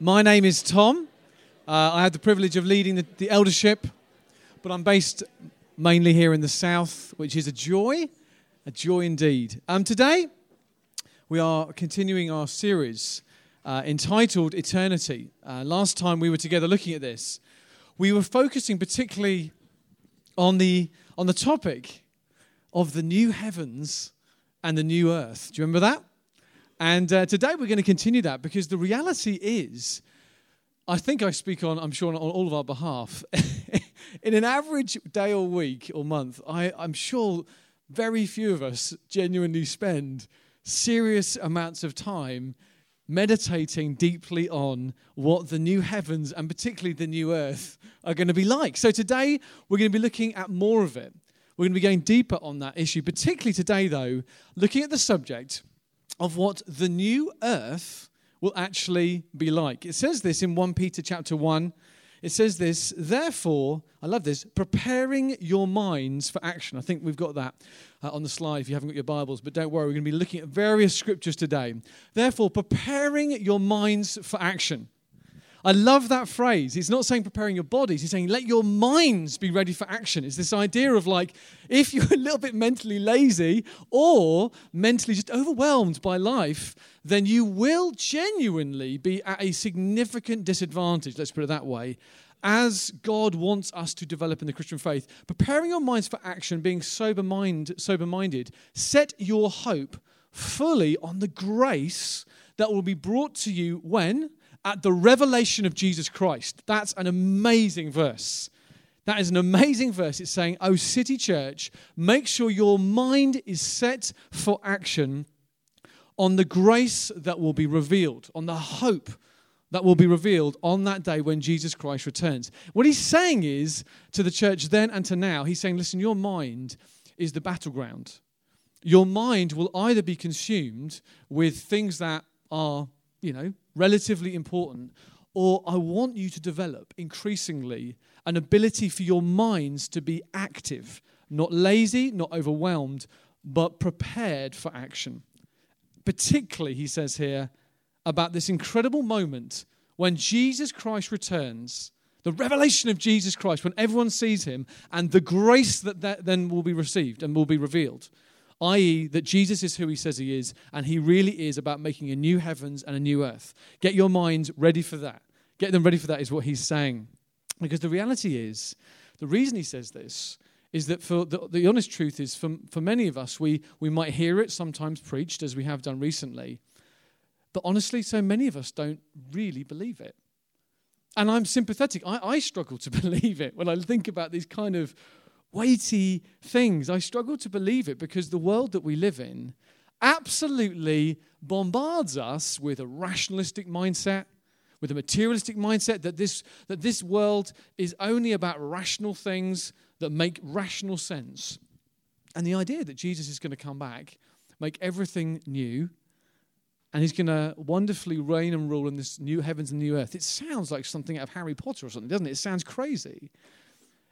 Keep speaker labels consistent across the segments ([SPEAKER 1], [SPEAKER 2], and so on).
[SPEAKER 1] My name is Tom. Uh, I have the privilege of leading the, the, eldership, but I'm based mainly here in the south, which is a joy, a joy indeed. Um, today, we are continuing our series uh, entitled Eternity. Uh, last time we were together looking at this, we were focusing particularly on the, on the topic of the new heavens and the new earth. Do you remember that? And uh, today we're going to continue that because the reality is, I think I speak on, I'm sure, on all of our behalf. In an average day or week or month, I, I'm sure very few of us genuinely spend serious amounts of time meditating deeply on what the new heavens and particularly the new earth are going to be like. So today we're going to be looking at more of it. We're going to be going deeper on that issue, particularly today, though, looking at the subject of what the new earth will actually be like. It says this in 1 Peter chapter 1. It says this, therefore, I love this, preparing your minds for action. I think we've got that uh, on the slide if you haven't got your Bibles, but don't worry, we're going to be looking at various scriptures today. Therefore, preparing your minds for action. I love that phrase. He's not saying preparing your bodies, he's saying let your minds be ready for action. It's this idea of like, if you're a little bit mentally lazy or mentally just overwhelmed by life, then you will genuinely be at a significant disadvantage, let's put it that way, as God wants us to develop in the Christian faith. Preparing your minds for action, being sober mind, sober minded, set your hope fully on the grace that will be brought to you when at the revelation of Jesus Christ. That's an amazing verse. That is an amazing verse. It's saying, Oh, City Church, make sure your mind is set for action on the grace that will be revealed, on the hope that will be revealed on that day when Jesus Christ returns. What he's saying is to the church then and to now, he's saying, Listen, your mind is the battleground. Your mind will either be consumed with things that are, you know, relatively important, or I want you to develop increasingly an ability for your minds to be active, not lazy, not overwhelmed, but prepared for action. Particularly, he says here, about this incredible moment when Jesus Christ returns, the revelation of Jesus Christ, when everyone sees him, and the grace that, that then will be received and will be revealed i.e., that Jesus is who he says he is, and he really is about making a new heavens and a new earth. Get your minds ready for that. Get them ready for that, is what he's saying. Because the reality is, the reason he says this is that for the, the honest truth is, for, for many of us, we, we might hear it sometimes preached, as we have done recently, but honestly, so many of us don't really believe it. And I'm sympathetic. I, I struggle to believe it when I think about these kind of weighty things. I struggle to believe it because the world that we live in absolutely bombards us with a rationalistic mindset, with a materialistic mindset that this, that this world is only about rational things that make rational sense. And the idea that Jesus is going to come back, make everything new, and he's going to wonderfully reign and rule in this new heavens and new earth. It sounds like something out of Harry Potter or something, doesn't it? It sounds crazy.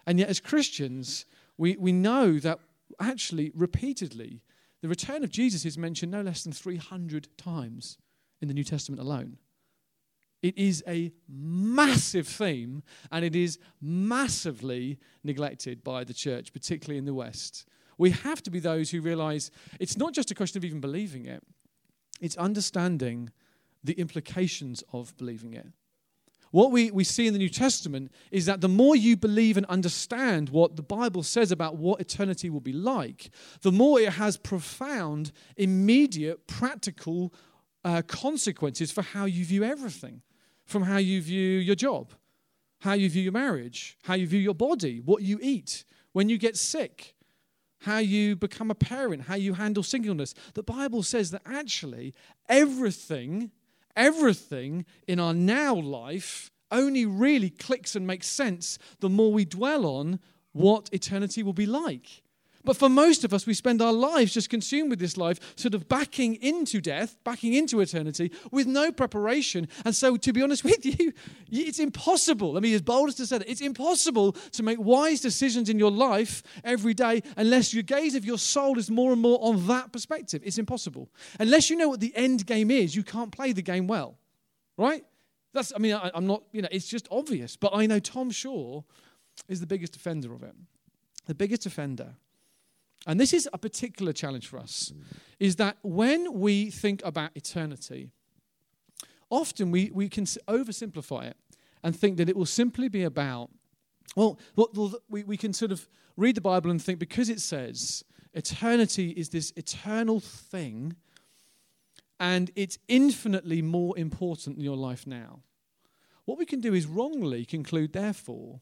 [SPEAKER 1] And yet, as Christians, we, we know that actually, repeatedly, the return of Jesus is mentioned no less than 300 times in the New Testament alone. It is a massive theme, and it is massively neglected by the church, particularly in the West. We have to be those who realize it's not just a question of even believing it, it's understanding the implications of believing it. What we, we see in the New Testament is that the more you believe and understand what the Bible says about what eternity will be like, the more it has profound, immediate, practical uh, consequences for how you view everything from how you view your job, how you view your marriage, how you view your body, what you eat, when you get sick, how you become a parent, how you handle singleness. The Bible says that actually everything everything in our now life only really clicks and makes sense the more we dwell on what eternity will be like. But for most of us, we spend our lives just consumed with this life, sort of backing into death, backing into eternity with no preparation. And so, to be honest with you, it's impossible. I mean, as bold as to say it, it's impossible to make wise decisions in your life every day unless your gaze of your soul is more and more on that perspective. It's impossible. Unless you know what the end game is, you can't play the game well, right? That's, I mean, I, I'm not, you know, it's just obvious. But I know Tom Shaw is the biggest offender of it. The biggest offender. And this is a particular challenge for us, is that when we think about eternity, often we, we can oversimplify it and think that it will simply be about, well, we, we can sort of read the Bible and think because it says eternity is this eternal thing and it's infinitely more important than your life now. What we can do is wrongly conclude, therefore,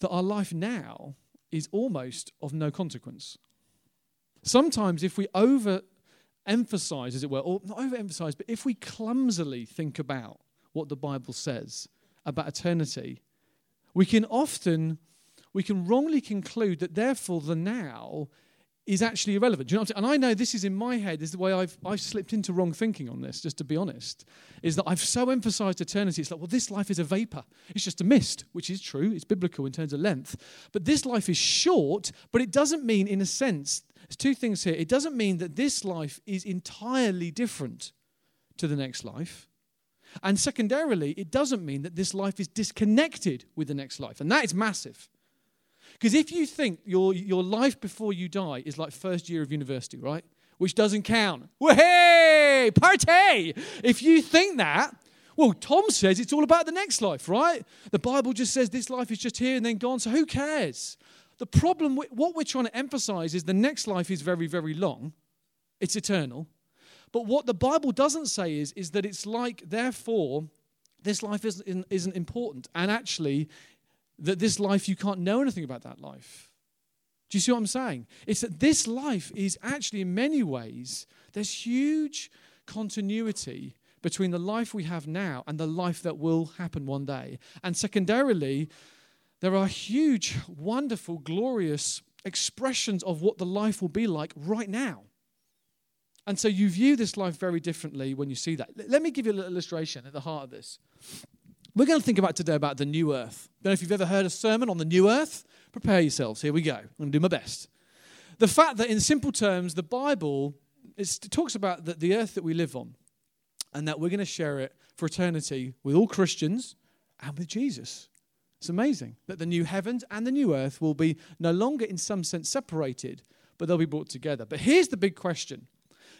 [SPEAKER 1] that our life now is almost of no consequence. Sometimes, if we over emphasize, as it were, or not overemphasize, but if we clumsily think about what the Bible says about eternity, we can often we can wrongly conclude that therefore the now is actually irrelevant. Do you know what I mean? And I know this is in my head, this is the way I've, I've slipped into wrong thinking on this, just to be honest, is that I've so emphasized eternity. It's like, well, this life is a vapor. It's just a mist, which is true. It's biblical in terms of length. But this life is short, but it doesn't mean, in a sense, there's two things here. It doesn't mean that this life is entirely different to the next life. And secondarily, it doesn't mean that this life is disconnected with the next life. And that is massive. Because if you think your, your life before you die is like first year of university, right? Which doesn't count. Hey, party! If you think that, well, Tom says it's all about the next life, right? The Bible just says this life is just here and then gone, so who cares? The problem, what we're trying to emphasize is the next life is very, very long, it's eternal. But what the Bible doesn't say is, is that it's like, therefore, this life isn't, isn't important. And actually, that this life, you can't know anything about that life. Do you see what I'm saying? It's that this life is actually, in many ways, there's huge continuity between the life we have now and the life that will happen one day. And secondarily, there are huge, wonderful, glorious expressions of what the life will be like right now. And so you view this life very differently when you see that. Let me give you a little illustration at the heart of this. We're going to think about today about the new earth. Don't know if you've ever heard a sermon on the new earth. Prepare yourselves. Here we go. I'm going to do my best. The fact that, in simple terms, the Bible it talks about the, the earth that we live on and that we're going to share it for eternity with all Christians and with Jesus. It's amazing that the new heavens and the new earth will be no longer, in some sense, separated, but they'll be brought together. But here's the big question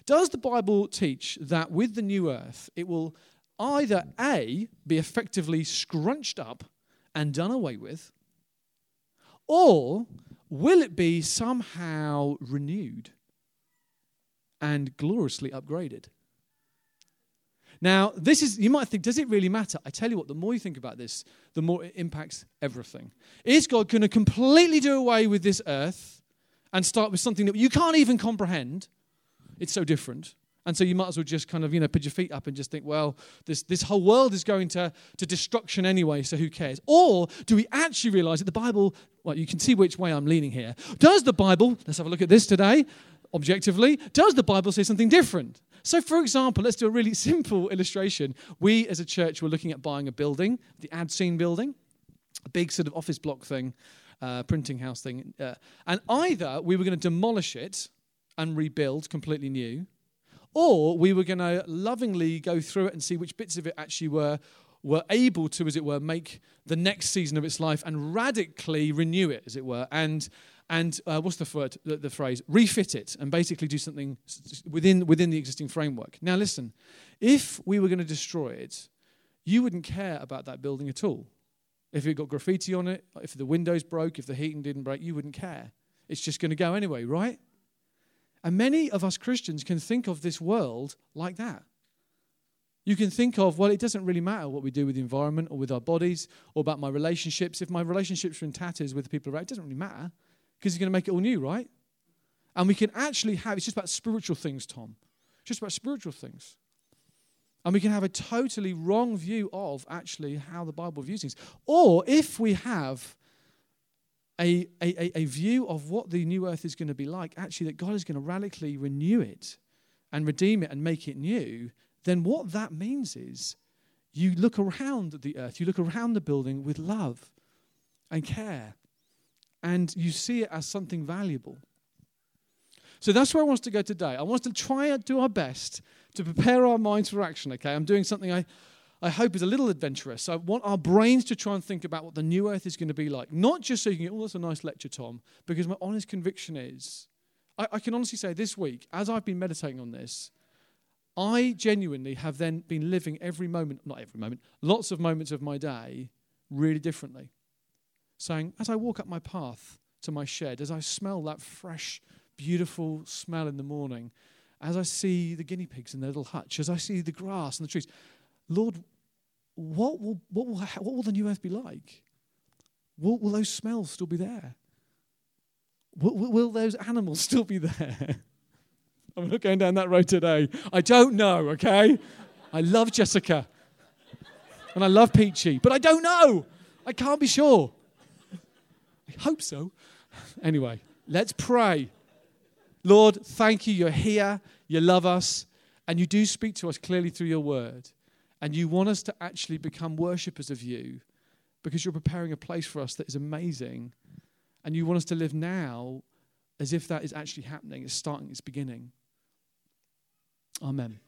[SPEAKER 1] Does the Bible teach that with the new earth, it will either A, be effectively scrunched up and done away with, or will it be somehow renewed and gloriously upgraded? Now, this is, you might think, does it really matter? I tell you what, the more you think about this, the more it impacts everything. Is God going to completely do away with this earth and start with something that you can't even comprehend? It's so different. And so you might as well just kind of, you know, put your feet up and just think, well, this, this whole world is going to, to destruction anyway, so who cares? Or do we actually realize that the Bible, well, you can see which way I'm leaning here. Does the Bible, let's have a look at this today, objectively, does the Bible say something different? So, for example, let's do a really simple illustration. We as a church were looking at buying a building, the Adscene building, a big sort of office block thing, uh, printing house thing. Uh, and either we were going to demolish it and rebuild completely new, or we were going to lovingly go through it and see which bits of it actually were were able to, as it were, make the next season of its life and radically renew it, as it were, and and uh, what's the, word, the, the phrase? Refit it and basically do something within within the existing framework. Now, listen, if we were going to destroy it, you wouldn't care about that building at all. If it got graffiti on it, if the windows broke, if the heating didn't break, you wouldn't care. It's just going to go anyway, right? And many of us Christians can think of this world like that. You can think of, well, it doesn't really matter what we do with the environment or with our bodies or about my relationships. If my relationships are in tatters with the people around, it doesn't really matter because you're going to make it all new, right? And we can actually have, it's just about spiritual things, Tom. It's just about spiritual things. And we can have a totally wrong view of actually how the Bible views things. Or if we have a, a, a view of what the new earth is going to be like, actually, that God is going to radically renew it and redeem it and make it new, then what that means is you look around the earth, you look around the building with love and care, and you see it as something valuable. So that's where I want us to go today. I want us to try and do our best to prepare our minds for action, okay? I'm doing something I I hope, is a little adventurous. I want our brains to try and think about what the new earth is going to be like. Not just so you can get, oh, that's a nice lecture, Tom, because my honest conviction is, I, I can honestly say this week, as I've been meditating on this, I genuinely have then been living every moment, not every moment, lots of moments of my day really differently. Saying, as I walk up my path to my shed, as I smell that fresh, beautiful smell in the morning, as I see the guinea pigs in their little hutch, as I see the grass and the trees, Lord, what will, what will, what will the new earth be like? Will, will those smells still be there? Will, will, will those animals still be there? I'm not going down that road today. I don't know, okay? I love Jessica. And I love Peachy, but I don't know. I can't be sure. I hope so. Anyway, let's pray. Lord, thank you. You're here. You love us. And you do speak to us clearly through your word. And you want us to actually become worshippers of you because you're preparing a place for us that is amazing. And you want us to live now as if that is actually happening. It's starting, it's beginning. Amen.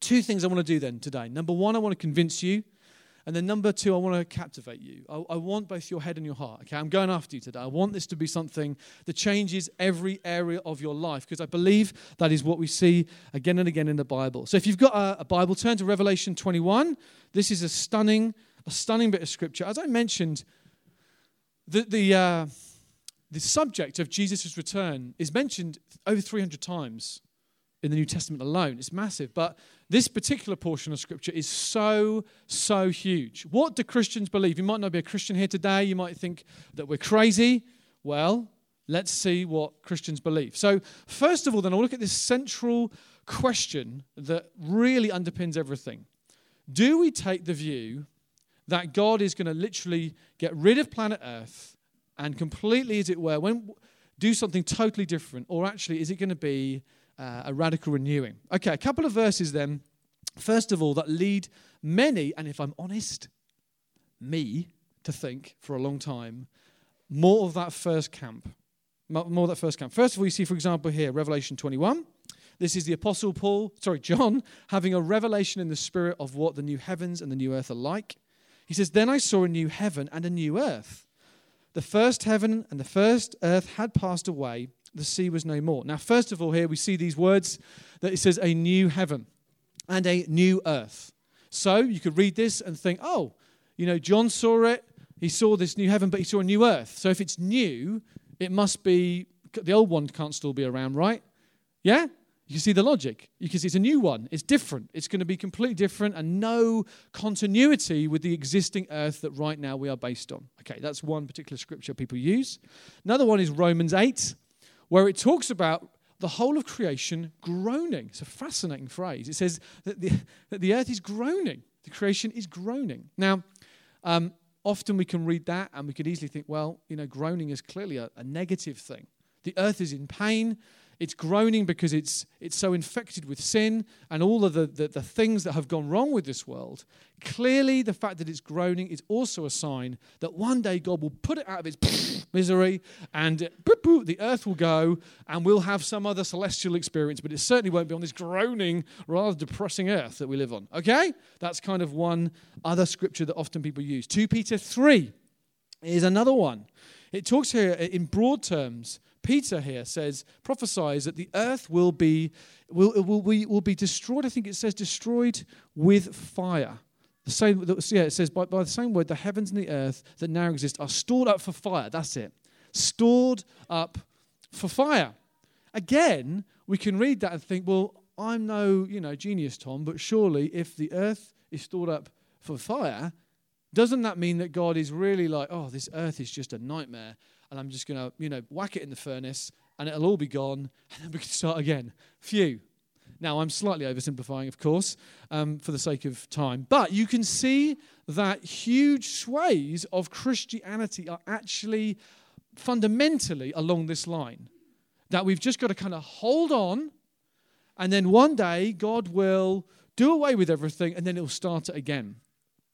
[SPEAKER 1] Two things I want to do then today. Number one, I want to convince you. And then number two, I want to captivate you. I, I, want both your head and your heart. Okay, I'm going after you today. I want this to be something that changes every area of your life because I believe that is what we see again and again in the Bible. So if you've got a, a Bible, turn to Revelation 21. This is a stunning, a stunning bit of scripture. As I mentioned, the the uh, the subject of Jesus' return is mentioned over 300 times in the New Testament alone. It's massive. But this particular portion of Scripture is so, so huge. What do Christians believe? You might not be a Christian here today. You might think that we're crazy. Well, let's see what Christians believe. So, first of all, then, I'll look at this central question that really underpins everything. Do we take the view that God is going to literally get rid of planet Earth and completely, as it were, when, do something totally different? Or actually, is it going to be uh, a radical renewing. Okay, a couple of verses then. First of all, that lead many, and if I'm honest, me, to think for a long time more of that first camp. More of that first camp. First of all, you see, for example, here, Revelation 21. This is the Apostle Paul, sorry, John, having a revelation in the Spirit of what the new heavens and the new earth are like. He says, Then I saw a new heaven and a new earth. The first heaven and the first earth had passed away the sea was no more. Now, first of all, here we see these words that it says a new heaven and a new earth. So you could read this and think, oh, you know, John saw it, he saw this new heaven, but he saw a new earth. So if it's new, it must be, the old one can't still be around, right? Yeah? You see the logic. You can see it's a new one. It's different. It's going to be completely different and no continuity with the existing earth that right now we are based on. Okay, that's one particular scripture people use. Another one is Romans 8 where it talks about the whole of creation groaning. It's a fascinating phrase. It says that the, that the earth is groaning, the creation is groaning. Now, um, often we can read that and we could easily think, well, you know, groaning is clearly a, a negative thing. The earth is in pain, it's groaning because it's, it's so infected with sin and all of the, the, the, things that have gone wrong with this world. Clearly, the fact that it's groaning is also a sign that one day God will put it out of its misery and the earth will go and we'll have some other celestial experience, but it certainly won't be on this groaning, rather depressing earth that we live on. Okay? That's kind of one other scripture that often people use. 2 Peter 3 is another one. It talks here in broad terms Peter here says, prophesies that the earth will be, will, will, will, will be destroyed. I think it says destroyed with fire. The same, yeah, it says by, by the same word, the heavens and the earth that now exist are stored up for fire. That's it. Stored up for fire. Again, we can read that and think, well, I'm no, you know, genius, Tom, but surely if the earth is stored up for fire, doesn't that mean that God is really like, oh, this earth is just a nightmare and I'm just going to, you know, whack it in the furnace and it'll all be gone and then we can start again. Phew. Now, I'm slightly oversimplifying, of course, um, for the sake of time, but you can see that huge sways of Christianity are actually fundamentally along this line. That we've just got to kind of hold on, and then one day God will do away with everything, and then it'll start it again.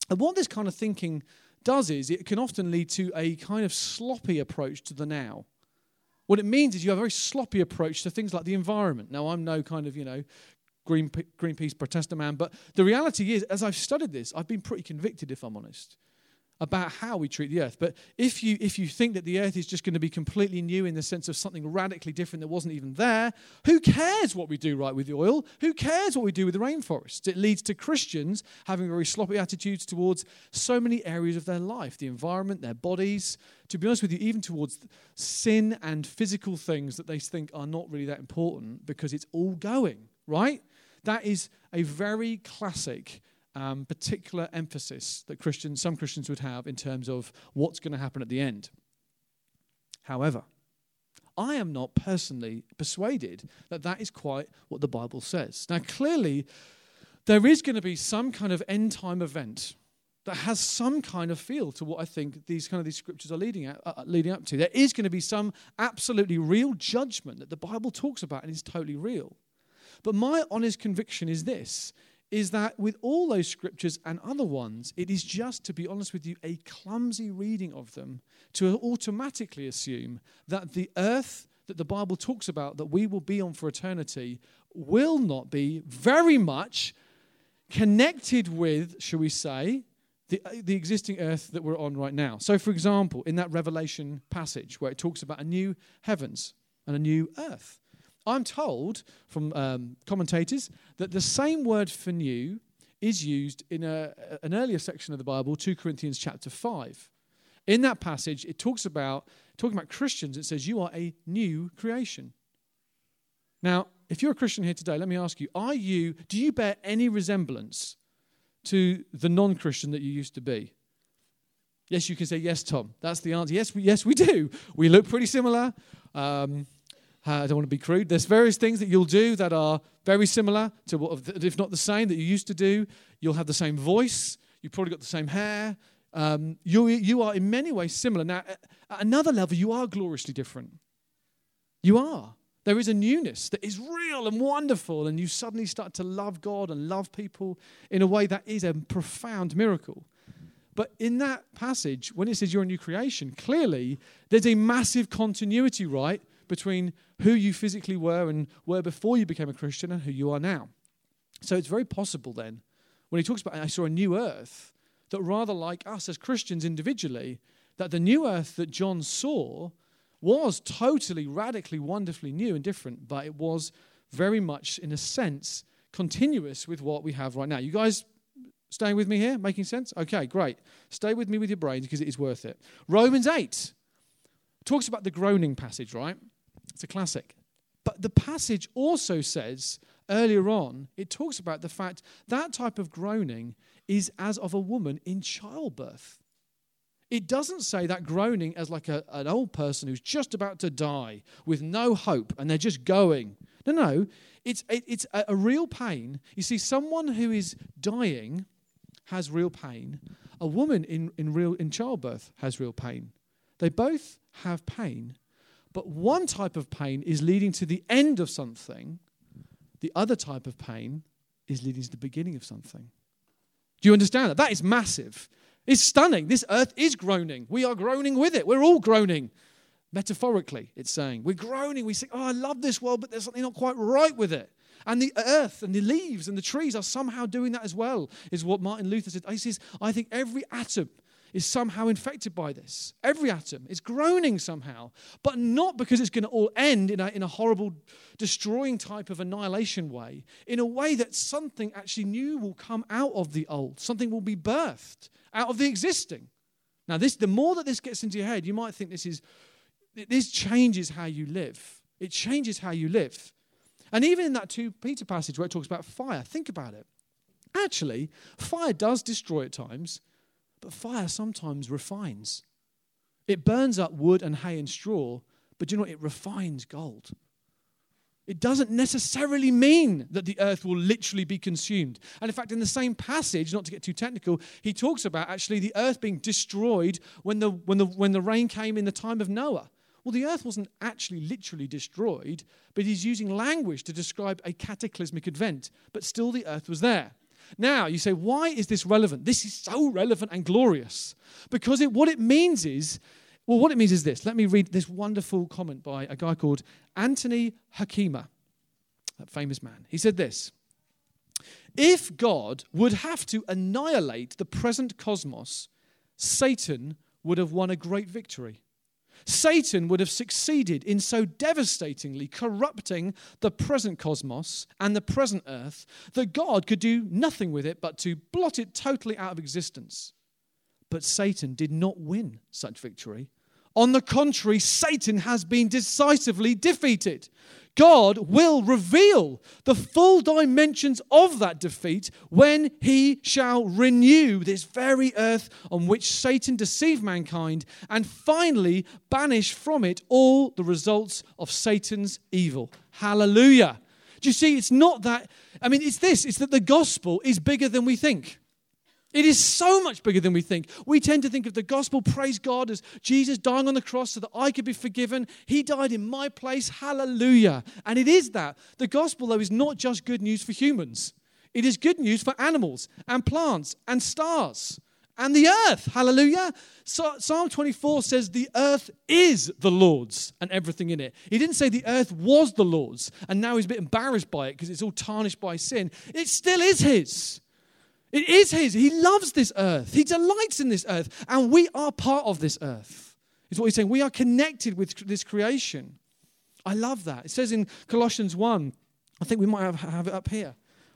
[SPEAKER 1] And what this kind of thinking does is it can often lead to a kind of sloppy approach to the now. What it means is you have a very sloppy approach to things like the environment. Now, I'm no kind of, you know, Green, Greenpeace protester man. But the reality is, as I've studied this, I've been pretty convicted, if I'm honest about how we treat the earth. But if you, if you think that the earth is just going to be completely new in the sense of something radically different that wasn't even there, who cares what we do right with the oil? Who cares what we do with the rainforests? It leads to Christians having very sloppy attitudes towards so many areas of their life the environment, their bodies. To be honest with you, even towards sin and physical things that they think are not really that important because it's all going, right? That is a very classic um, particular emphasis that Christians, some Christians would have in terms of what's going to happen at the end. However, I am not personally persuaded that that is quite what the Bible says. Now, clearly, there is going to be some kind of end time event that has some kind of feel to what I think these kind of these scriptures are leading, at, uh, leading up to. There is going to be some absolutely real judgment that the Bible talks about and is totally real. But my honest conviction is this is that with all those scriptures and other ones, it is just, to be honest with you, a clumsy reading of them to automatically assume that the earth that the Bible talks about that we will be on for eternity will not be very much connected with, shall we say, the, uh, the existing earth that we're on right now. So, for example, in that Revelation passage where it talks about a new heavens and a new earth, I'm told from um, commentators that the same word for new is used in a, an earlier section of the Bible, 2 Corinthians chapter 5. In that passage, it talks about talking about Christians, it says you are a new creation. Now, if you're a Christian here today, let me ask you, are you do you bear any resemblance to the non-Christian that you used to be? Yes, you can say yes, Tom. That's the answer. Yes, we, yes, we do. We look pretty similar. Um, I don't want to be crude. There's various things that you'll do that are very similar to what, if not the same, that you used to do. You'll have the same voice. You've probably got the same hair. Um, you, you are in many ways similar. Now, at another level, you are gloriously different. You are. There is a newness that is real and wonderful, and you suddenly start to love God and love people in a way that is a profound miracle. But in that passage, when it says you're a new creation, clearly there's a massive continuity, right, between who you physically were and were before you became a Christian and who you are now. So it's very possible then, when he talks about, I saw a new earth, that rather like us as Christians individually, that the new earth that John saw was totally, radically, wonderfully new and different, but it was very much, in a sense, continuous with what we have right now. You guys staying with me here? Making sense? Okay, great. Stay with me with your brains because it is worth it. Romans 8 talks about the groaning passage, right? It's a classic. But the passage also says earlier on, it talks about the fact that type of groaning is as of a woman in childbirth. It doesn't say that groaning as like a, an old person who's just about to die with no hope and they're just going. No, no. It's, it, it's a, a real pain. You see, someone who is dying has real pain. A woman in, in, real, in childbirth has real pain. They both have pain, but one type of pain is leading to the end of something, the other type of pain is leading to the beginning of something. Do you understand that? That is massive. It's stunning. This earth is groaning. We are groaning with it. We're all groaning. Metaphorically, it's saying. We're groaning. We say, Oh, I love this world, but there's something not quite right with it. And the earth and the leaves and the trees are somehow doing that as well, is what Martin Luther said. He says, I think every atom is somehow infected by this. Every atom is groaning somehow, but not because it's going to all end in a, in a horrible, destroying type of annihilation way, in a way that something actually new will come out of the old, something will be birthed out of the existing. Now, this, the more that this gets into your head, you might think this is this changes how you live. It changes how you live. And even in that 2 Peter passage where it talks about fire, think about it. Actually, fire does destroy at times, but fire sometimes refines. It burns up wood and hay and straw, but you know what? It refines gold. It doesn't necessarily mean that the earth will literally be consumed. And in fact, in the same passage, not to get too technical, he talks about actually the earth being destroyed when the, when the, when the rain came in the time of Noah. Well, the earth wasn't actually literally destroyed, but he's using language to describe a cataclysmic event. But still, the earth was there. Now, you say, why is this relevant? This is so relevant and glorious. Because it, what it means is, well, what it means is this. Let me read this wonderful comment by a guy called Anthony Hoekema, that famous man. He said this if God would have to annihilate the present cosmos, Satan would have won a great victory. Satan would have succeeded in so devastatingly corrupting the present cosmos and the present earth that God could do nothing with it but to blot it totally out of existence. But Satan did not win such victory. On the contrary, Satan has been decisively defeated. God will reveal the full dimensions of that defeat when he shall renew this very earth on which Satan deceived mankind and finally banish from it all the results of Satan's evil. Hallelujah. Do you see? It's not that, I mean, it's this it's that the gospel is bigger than we think. It is so much bigger than we think. We tend to think of the gospel, praise God, as Jesus dying on the cross so that I could be forgiven. He died in my place. Hallelujah. And it is that. The gospel, though, is not just good news for humans, it is good news for animals and plants and stars and the earth. Hallelujah. So, Psalm 24 says the earth is the Lord's and everything in it. He didn't say the earth was the Lord's and now he's a bit embarrassed by it because it's all tarnished by sin. It still is his. It is His. He loves this earth. He delights in this earth. And we are part of this earth, is what He's saying. We are connected with this creation. I love that. It says in Colossians 1, I think we might have, have it up here,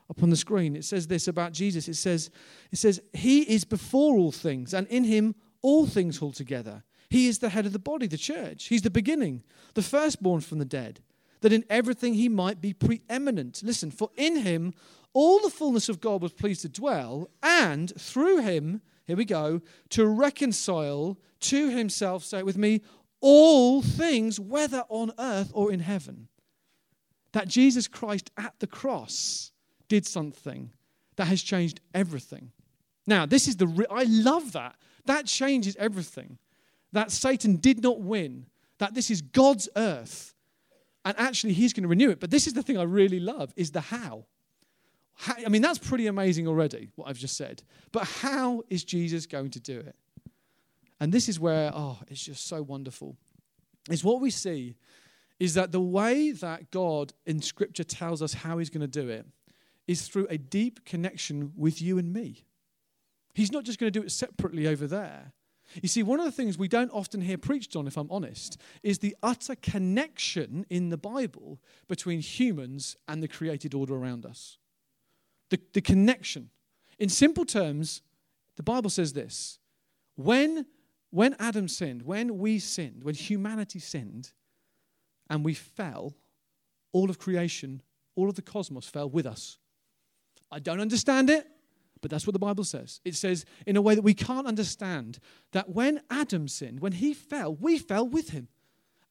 [SPEAKER 1] up on the screen. It says this about Jesus. It says, it says, He is before all things, and in Him all things hold together. He is the head of the body, the church. He's the beginning, the firstborn from the dead, that in everything He might be preeminent. Listen, for in Him all the fullness of God was pleased to dwell, and through him, here we go, to reconcile to himself, say it with me, all things, whether on earth or in heaven. That Jesus Christ at the cross did something that has changed everything. Now, this is the, re- I love that. That changes everything. That Satan did not win, that this is God's earth, and actually he's going to renew it. But this is the thing I really love is the how. How, I mean, that's pretty amazing already, what I've just said. But how is Jesus going to do it? And this is where, oh, it's just so wonderful. Is what we see is that the way that God in Scripture tells us how He's going to do it is through a deep connection with you and me. He's not just going to do it separately over there. You see, one of the things we don't often hear preached on, if I'm honest, is the utter connection in the Bible between humans and the created order around us the, the connection. In simple terms, the Bible says this when, when Adam sinned, when we sinned, when humanity sinned, and we fell, all of creation, all of the cosmos fell with us. I don't understand it, but that's what the Bible says. It says, in a way that we can't understand, that when Adam sinned, when he fell, we fell with him.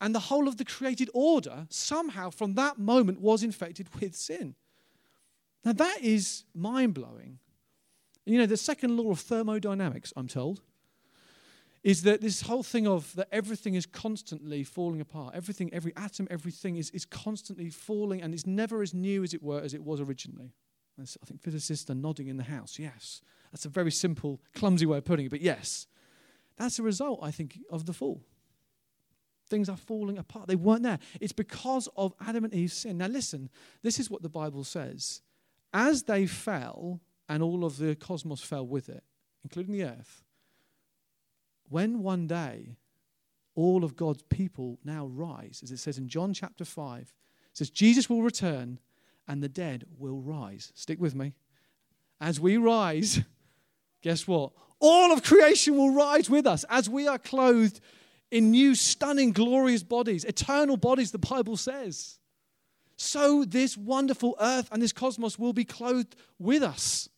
[SPEAKER 1] And the whole of the created order, somehow from that moment, was infected with sin. Now, that is mind blowing. You know, the second law of thermodynamics, I'm told, is that this whole thing of that everything is constantly falling apart. Everything, every atom, everything is, is constantly falling and it's never as new as it were as it was originally. As I think physicists are nodding in the house. Yes. That's a very simple, clumsy way of putting it, but yes. That's a result, I think, of the fall. Things are falling apart. They weren't there. It's because of Adam and Eve's sin. Now, listen, this is what the Bible says as they fell, and all of the cosmos fell with it, including the earth, when one day all of God's people now rise, as it says in John chapter 5, it says, Jesus will return and the dead will rise. Stick with me. As we rise, guess what? All of creation will rise with us as we are clothed in new, stunning, glorious bodies, eternal bodies, the Bible says so this wonderful earth and this cosmos will be clothed with us.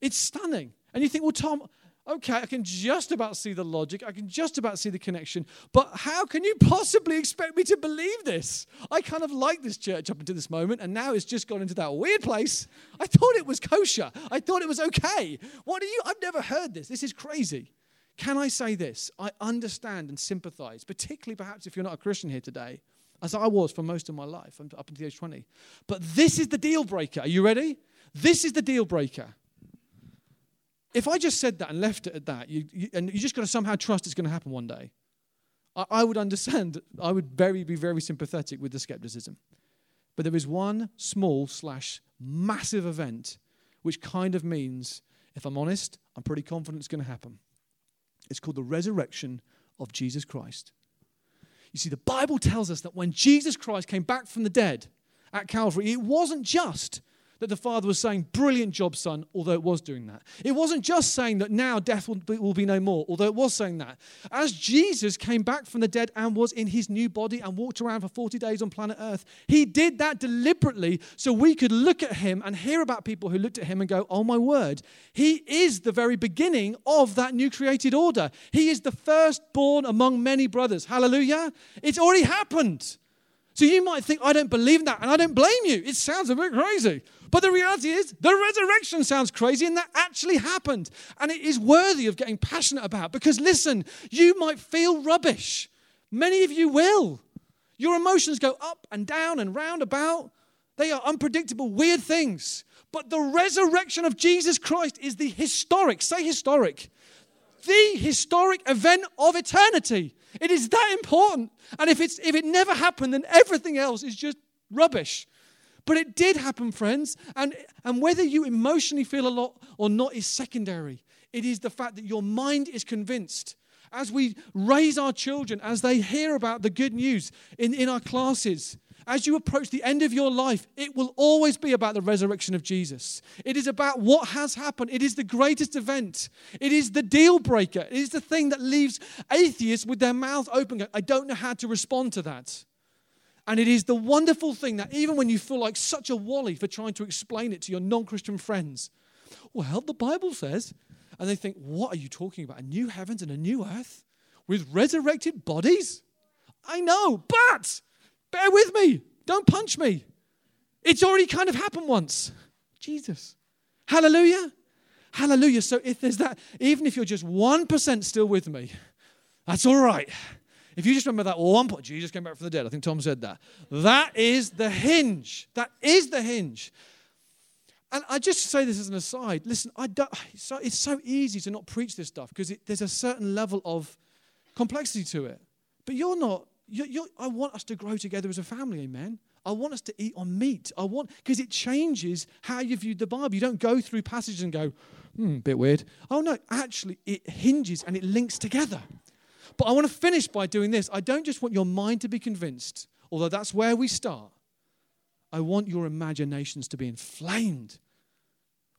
[SPEAKER 1] It's stunning. And you think, well, Tom, okay, I can just about see the logic, I can just about see the connection, but how can you possibly expect me to believe this? I kind of like this church up until this moment, and now it's just gone into that weird place. I thought it was kosher, I thought it was okay. What are you? I've never heard this. This is crazy. Can I say this? I understand and sympathize, particularly perhaps if you're not a Christian here today as I was for most of my life, up until age 20. But this is the deal breaker. Are you ready? This is the deal breaker. If I just said that and left it at that, you, you, and you just got to somehow trust it's going to happen one day, I, I would understand. I would very be very sympathetic with the skepticism. But there is one small slash massive event which kind of means, if I'm honest, I'm pretty confident it's going to happen. It's called the resurrection of Jesus Christ. You see, the Bible tells us that when Jesus Christ came back from the dead at Calvary, it wasn't just that the father was saying, Brilliant job, son, although it was doing that. It wasn't just saying that now death will be, will be, no more, although it was saying that. As Jesus came back from the dead and was in his new body and walked around for 40 days on planet Earth, he did that deliberately so we could look at him and hear about people who looked at him and go, Oh my word, he is the very beginning of that new created order. He is the firstborn among many brothers. Hallelujah. It's already happened. So you might think, I don't believe in that, and I don't blame you. It sounds a bit crazy. But the reality is, the resurrection sounds crazy, and that actually happened. And it is worthy of getting passionate about because, listen, you might feel rubbish. Many of you will. Your emotions go up and down and round about. They are unpredictable, weird things. But the resurrection of Jesus Christ is the historic, say historic, the historic event of eternity. It is that important. And if, it's, if it never happened, then everything else is just rubbish. But it did happen, friends. And, and whether you emotionally feel a lot or not is secondary. It is the fact that your mind is convinced. As we raise our children, as they hear about the good news in, in our classes, as you approach the end of your life, it will always be about the resurrection of Jesus. It is about what has happened. It is the greatest event. It is the deal breaker. It is the thing that leaves atheists with their mouth open. I don't know how to respond to that. And it is the wonderful thing that even when you feel like such a wally for trying to explain it to your non Christian friends, well, the Bible says, and they think, what are you talking about? A new heavens and a new earth with resurrected bodies? I know, but bear with me. Don't punch me. It's already kind of happened once. Jesus. Hallelujah. Hallelujah. So if there's that, even if you're just 1% still with me, that's all right. If you just remember that one point, Jesus came back from the dead. I think Tom said that. That is the hinge. That is the hinge. And I just say this as an aside. Listen, I don't, it's, so, it's so easy to not preach this stuff because there's a certain level of complexity to it. But you're not. You're, you're, I want us to grow together as a family. Amen. I want us to eat on meat. I want because it changes how you view the Bible. You don't go through passages and go, hmm, a bit weird. Oh no, actually, it hinges and it links together. But I want to finish by doing this. I don't just want your mind to be convinced, although that's where we start. I want your imaginations to be inflamed.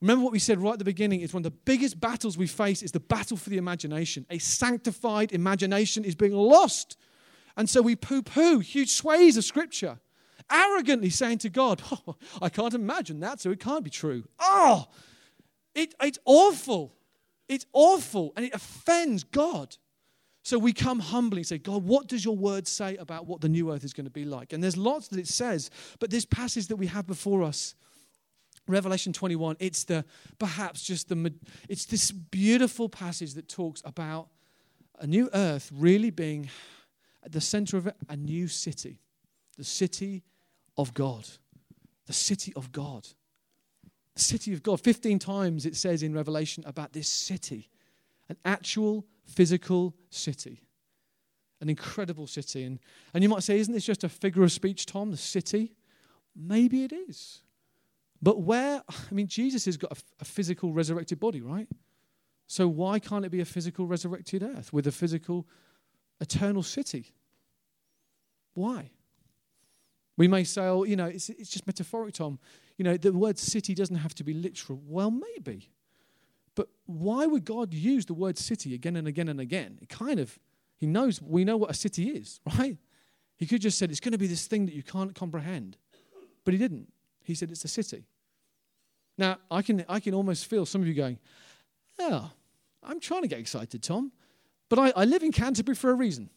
[SPEAKER 1] Remember what we said right at the beginning is one of the biggest battles we face is the battle for the imagination. A sanctified imagination is being lost. And so we poo poo huge swathes of scripture, arrogantly saying to God, oh, I can't imagine that, so it can't be true. Oh, it, it's awful. It's awful. And it offends God. So we come humbly and say, God, what does your word say about what the new earth is going to be like? And there's lots that it says, but this passage that we have before us, Revelation 21, it's the perhaps just the it's this beautiful passage that talks about a new earth really being at the center of it, a new city, the city of God. The city of God. The city of God. 15 times it says in Revelation about this city, an actual physical city. An incredible city. And, and you might say, isn't this just a figure of speech, Tom? The city? Maybe it is. But where, I mean, Jesus has got a, a physical resurrected body, right? So why can't it be a physical resurrected earth with a physical eternal city? Why? We may say, oh, you know, it's, it's just metaphoric, Tom. You know, the word city doesn't have to be literal. Well, maybe. But why would God use the word city again and again and again? It kind of, he knows, we know what a city is, right? He could just said it's going to be this thing that you can't comprehend. But he didn't. He said it's a city. Now, I can, I can almost feel some of you going, oh, I'm trying to get excited, Tom. But I, I live in Canterbury for a reason.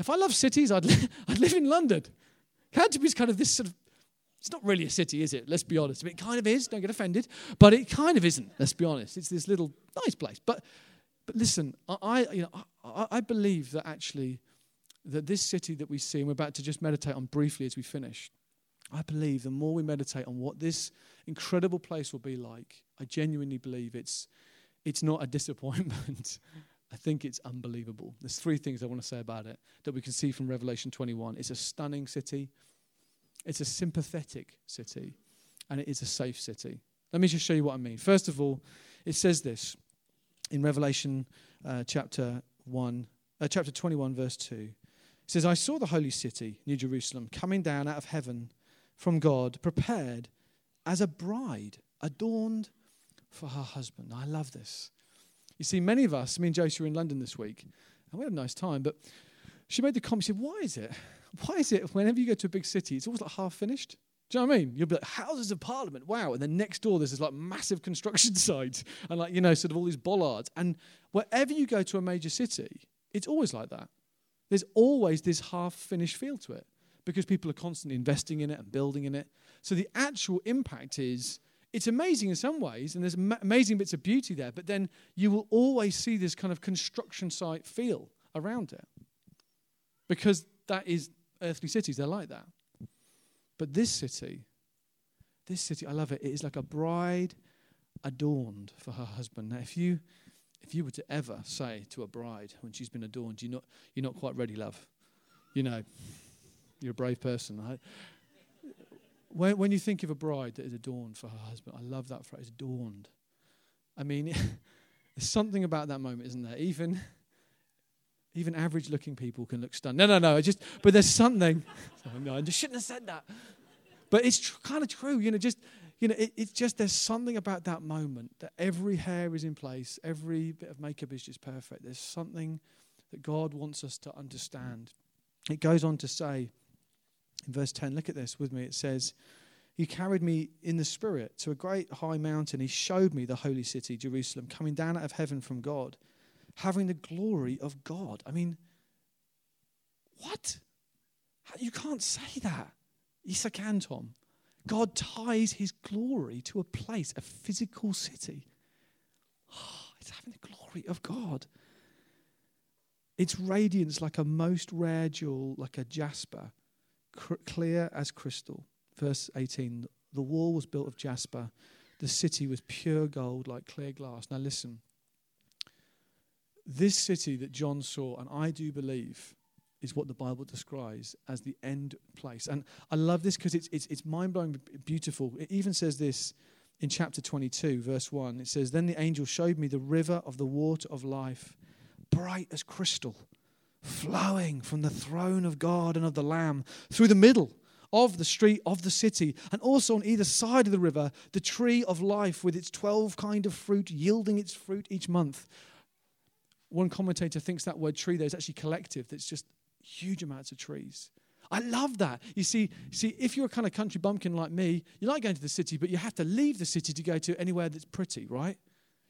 [SPEAKER 1] If I love cities, I'd, li- I'd live in London. Canterbury's kind of this sort of it's not really a city, is it? Let's be honest. I mean, it kind of is. Don't get offended. But it kind of isn't. Let's be honest. It's this little nice place. But, but listen, I, you know, I, I believe that actually that this city that we see, and we're about to just meditate on briefly as we finish, I believe the more we meditate on what this incredible place will be like, I genuinely believe it's, it's not a disappointment. I think it's unbelievable. There's three things I want to say about it that we can see from Revelation 21. It's a stunning city. It's a sympathetic city and it is a safe city. Let me just show you what I mean. First of all, it says this in Revelation uh, chapter 1, uh, chapter 21, verse 2. It says, I saw the holy city, New Jerusalem, coming down out of heaven from God, prepared as a bride adorned for her husband. I love this. You see, many of us, me and Josie were in London this week, and we had a nice time, but she made the comment, she said, Why is it? Why is it whenever you go to a big city, it's always like half finished? Do you know what I mean? You'll be like, Houses of Parliament, wow. And then next door, there's this like massive construction site and like, you know, sort of all these bollards. And wherever you go to a major city, it's always like that. There's always this half finished feel to it because people are constantly investing in it and building in it. So the actual impact is it's amazing in some ways, and there's amazing bits of beauty there, but then you will always see this kind of construction site feel around it because that is earthly cities, they're like that. But this city, this city, I love it. It is like a bride adorned for her husband. Now, if you if you were to ever say to a bride when she's been adorned, you're not you're not quite ready, love. You know, you're a brave person, right? When, when you think of a bride that is adorned for her husband, I love that phrase, adorned. I mean, there's something about that moment, isn't there? Even, even average looking people can look stunned. No, no, no. I just, but there's something. no, I just shouldn't have said that. But it's tr- kind of true. You know, just, you know, it, it's just there's something about that moment that every hair is in place, every bit of makeup is just perfect. There's something that God wants us to understand. It goes on to say, in verse 10, look at this with me. It says, He carried me in the Spirit to a great high mountain. He showed me the holy city, Jerusalem, coming down out of heaven from God, having the glory of God. I mean, what? You can't say that. Yes, I can, Tom. God ties his glory to a place, a physical city. Oh, it's having the glory of God. Its radiance like a most rare jewel, like a jasper clear as crystal. Verse 18 The wall was built of jasper, the city was pure gold like clear glass. Now, listen. This city that John saw, and I do believe, is what the Bible describes as the end place. And I love this because it's, it's, it's mind blowing, beautiful. It even says this in chapter 22, verse 1. It says, Then the angel showed me the river of the water of life, bright as crystal flowing from the throne of God and of the Lamb through the middle of the street of the city, and also on either side of the river, the tree of life with its 12 kind of fruit, yielding its fruit each month. One commentator thinks that word tree there is actually collective, that's just huge amounts of trees. I love that. You see, see, if you're a kind of country bumpkin like me, you like going to the city, but you have to leave the city to go to anywhere that's pretty, right?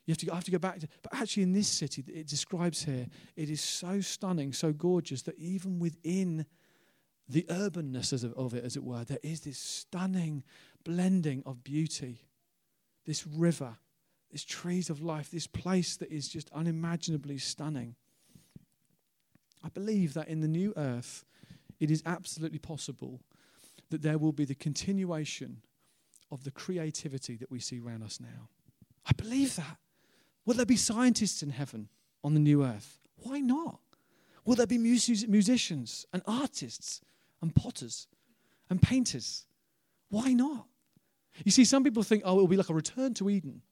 [SPEAKER 1] You have to have to go back to, but actually in this city that it describes here, it is so stunning, so gorgeous that even within the urbanness of it, as it were, there is this stunning blending of beauty. This river, this trees of life, this place that is just unimaginably stunning. I believe that in the new earth, it is absolutely possible that there will be the continuation of the creativity that we see around us now. I believe that. Will there be scientists in heaven on the new earth? Why not? Will there be mus- musicians and artists and potters and painters? Why not? You see, some people think, oh, it will be like a return to Eden.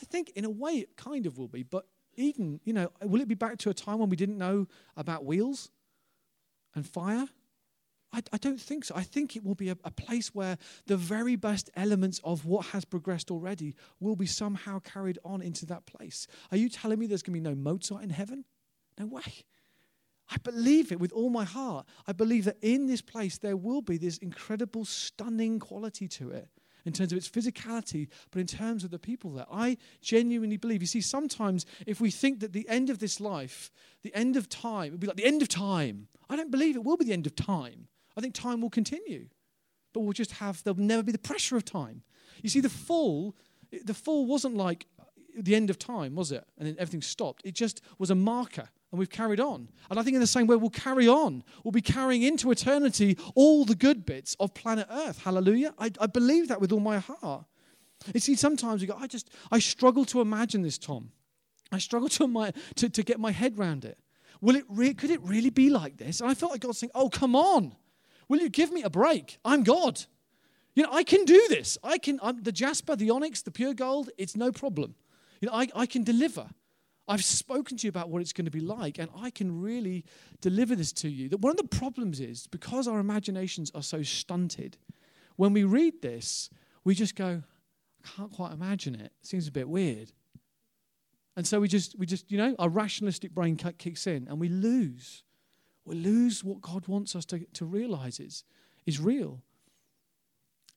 [SPEAKER 1] I think in a way it kind of will be, but even, you know, will it be back to a time when we didn't know about wheels and fire I, I, don't think so. I think it will be a, a, place where the very best elements of what has progressed already will be somehow carried on into that place. Are you telling me there's going to be no Mozart in heaven? No way. I believe it with all my heart. I believe that in this place there will be this incredible, stunning quality to it in terms of its physicality, but in terms of the people there. I genuinely believe. You see, sometimes if we think that the end of this life, the end of time, it'll be like the end of time, I don't believe it will be the end of time. I think time will continue, but we'll just have, there'll never be the pressure of time. You see, the fall, the fall wasn't like the end of time, was it? And then everything stopped. It just was a marker, and we've carried on. And I think in the same way, we'll carry on. We'll be carrying into eternity all the good bits of planet Earth. Hallelujah. I, I believe that with all my heart. You see, sometimes you go, I just, I struggle to imagine this, Tom. I struggle to, my, to, to get my head around it. Will it re- could it really be like this? And I felt like God saying, Oh, come on. Will you give me a break? I'm God. You know, I can do this. I can, I'm, the jasper, the onyx, the pure gold, it's no problem. You know, I, I can deliver. I've spoken to you about what it's going to be like, and I can really deliver this to you. That one of the problems is because our imaginations are so stunted, when we read this, we just go, I can't quite imagine it. it seems a bit weird. And so we just, we just, you know, our rationalistic brain kicks in and we lose. We lose what God wants us to, to realize is, is real.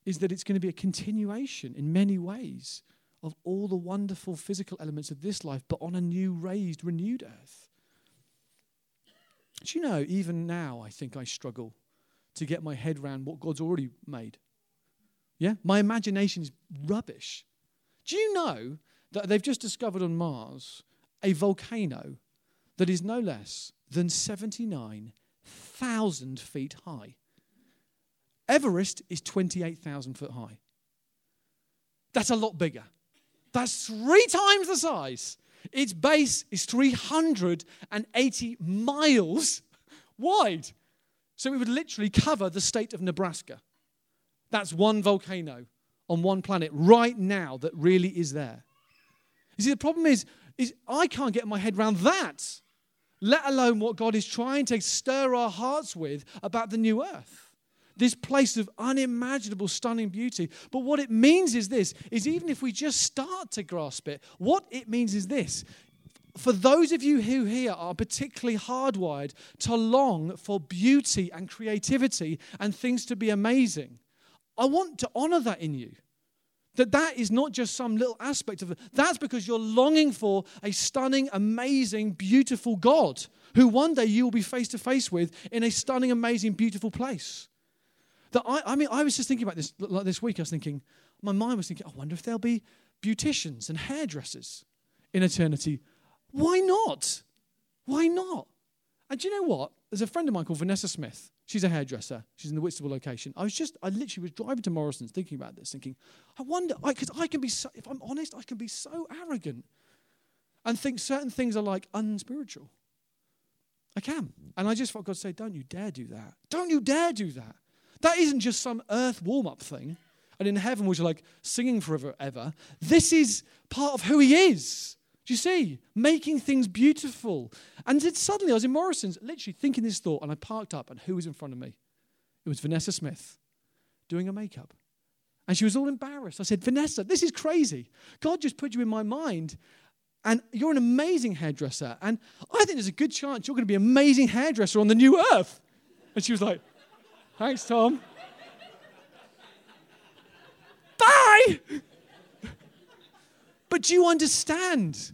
[SPEAKER 1] Is that it's going to be a continuation in many ways of all the wonderful physical elements of this life, but on a new, raised, renewed earth. Do you know, even now, I think I struggle to get my head around what God's already made. Yeah? My imagination is rubbish. Do you know that they've just discovered on Mars a volcano that is no less than 79,000 feet high? Everest is 28,000 foot high. That's a lot bigger. That's three times the size. Its base is 380 miles wide. So it would literally cover the state of Nebraska. That's one volcano on one planet right now that really is there. You see, the problem is, is I can't get my head around that, let alone what God is trying to stir our hearts with about the new earth this place of unimaginable stunning beauty. But what it means is this is even if we just start to grasp it what it means is this. For those of you who here are particularly hardwired to long for beauty and creativity and things to be amazing i want to honor that in you. That that is not just some little aspect of it. That's because you're longing for a stunning amazing beautiful god who one day you will be face to face with in a stunning amazing beautiful place that I, I mean, I was just thinking about this like this week. I was thinking, my mind was thinking, I wonder if there'll be beauticians and hairdressers in eternity. Why not? Why not? And do you know what? There's a friend of mine called Vanessa Smith. She's a hairdresser. She's in the Whitstable location. I was just, I literally was driving to Morrison's thinking about this, thinking, I wonder, because I, I, can be, so, if I'm honest, I can be so arrogant and think certain things are like unspiritual. I can. And I just felt God say, don't you dare do that. Don't you dare do that. That isn't just some earth warm up thing. And in heaven, are like singing forever, ever. This is part of who he is. Do you see? Making things beautiful. And then suddenly I was in Morrison's, literally thinking this thought, and I parked up, and who was in front of me? It was Vanessa Smith doing her makeup. And she was all embarrassed. I said, Vanessa, this is crazy. God just put you in my mind. And you're an amazing hairdresser. And I think there's a good chance you're going to be an amazing hairdresser on the new earth. And she was like, Thanks, Tom. Bye! But do you understand?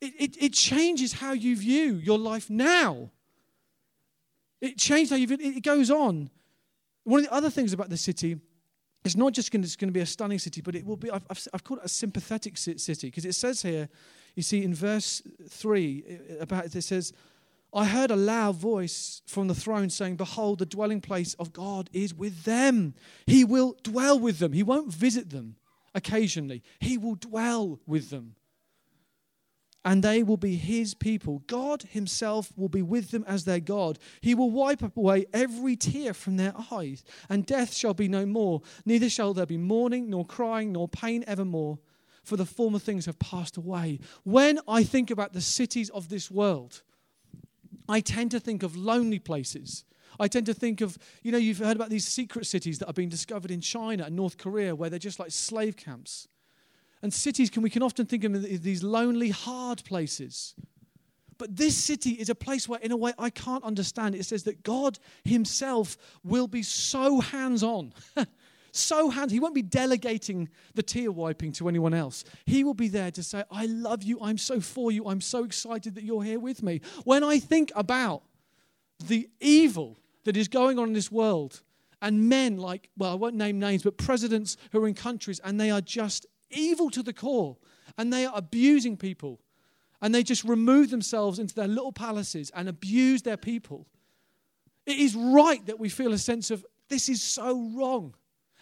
[SPEAKER 1] It, it, it, changes how you view your life now. It changes how you view it. It goes on. One of the other things about the city it's not just going to, going to be a stunning city, but it will be, I've, I've called it a sympathetic city because it says here, you see in verse 3, about it says, I heard a loud voice from the throne saying, Behold, the dwelling place of God is with them. He will dwell with them. He won't visit them occasionally, He will dwell with them. And they will be His people. God Himself will be with them as their God. He will wipe away every tear from their eyes, and death shall be no more. Neither shall there be mourning, nor crying, nor pain evermore, for the former things have passed away. When I think about the cities of this world, I tend to think of lonely places. I tend to think of, you know, you've heard about these secret cities that are being discovered in China and North Korea where they're just like slave camps. And cities can we can often think of these lonely, hard places. But this city is a place where, in a way, I can't understand. It says that God Himself will be so hands on. so hands. He won't be delegating the tear wiping to anyone else. He will be there to say, I love you. I'm so for you. I'm so excited that you're here with me. When I think about the evil that is going on in this world, and men like, well, I won't name names, but presidents who are in countries and they are just evil to the core and they are abusing people and they just remove themselves into their little palaces and abuse their people. It is right that we feel a sense of this is so wrong.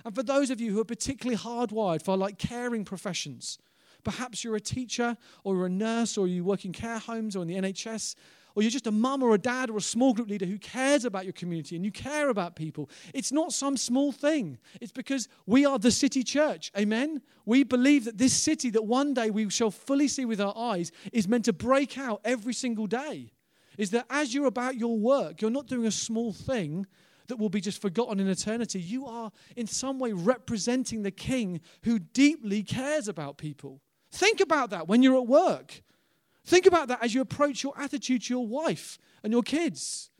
[SPEAKER 1] And for those of you who are particularly hardwired for like caring professions, Perhaps you're a teacher or you're a nurse or you work in care homes or in the NHS or you're just a mum or a dad or a small group leader who cares about your community and you care about people. It's not some small thing. It's because we are the city church. Amen? We believe that this city that one day we shall fully see with our eyes is meant to break out every single day. Is that as you're about your work, you're not doing a small thing that will be just forgotten in eternity. You are in some way representing the king who deeply cares about people. Think about that when you're at work. Think about that as you approach your attitude to your wife and your kids.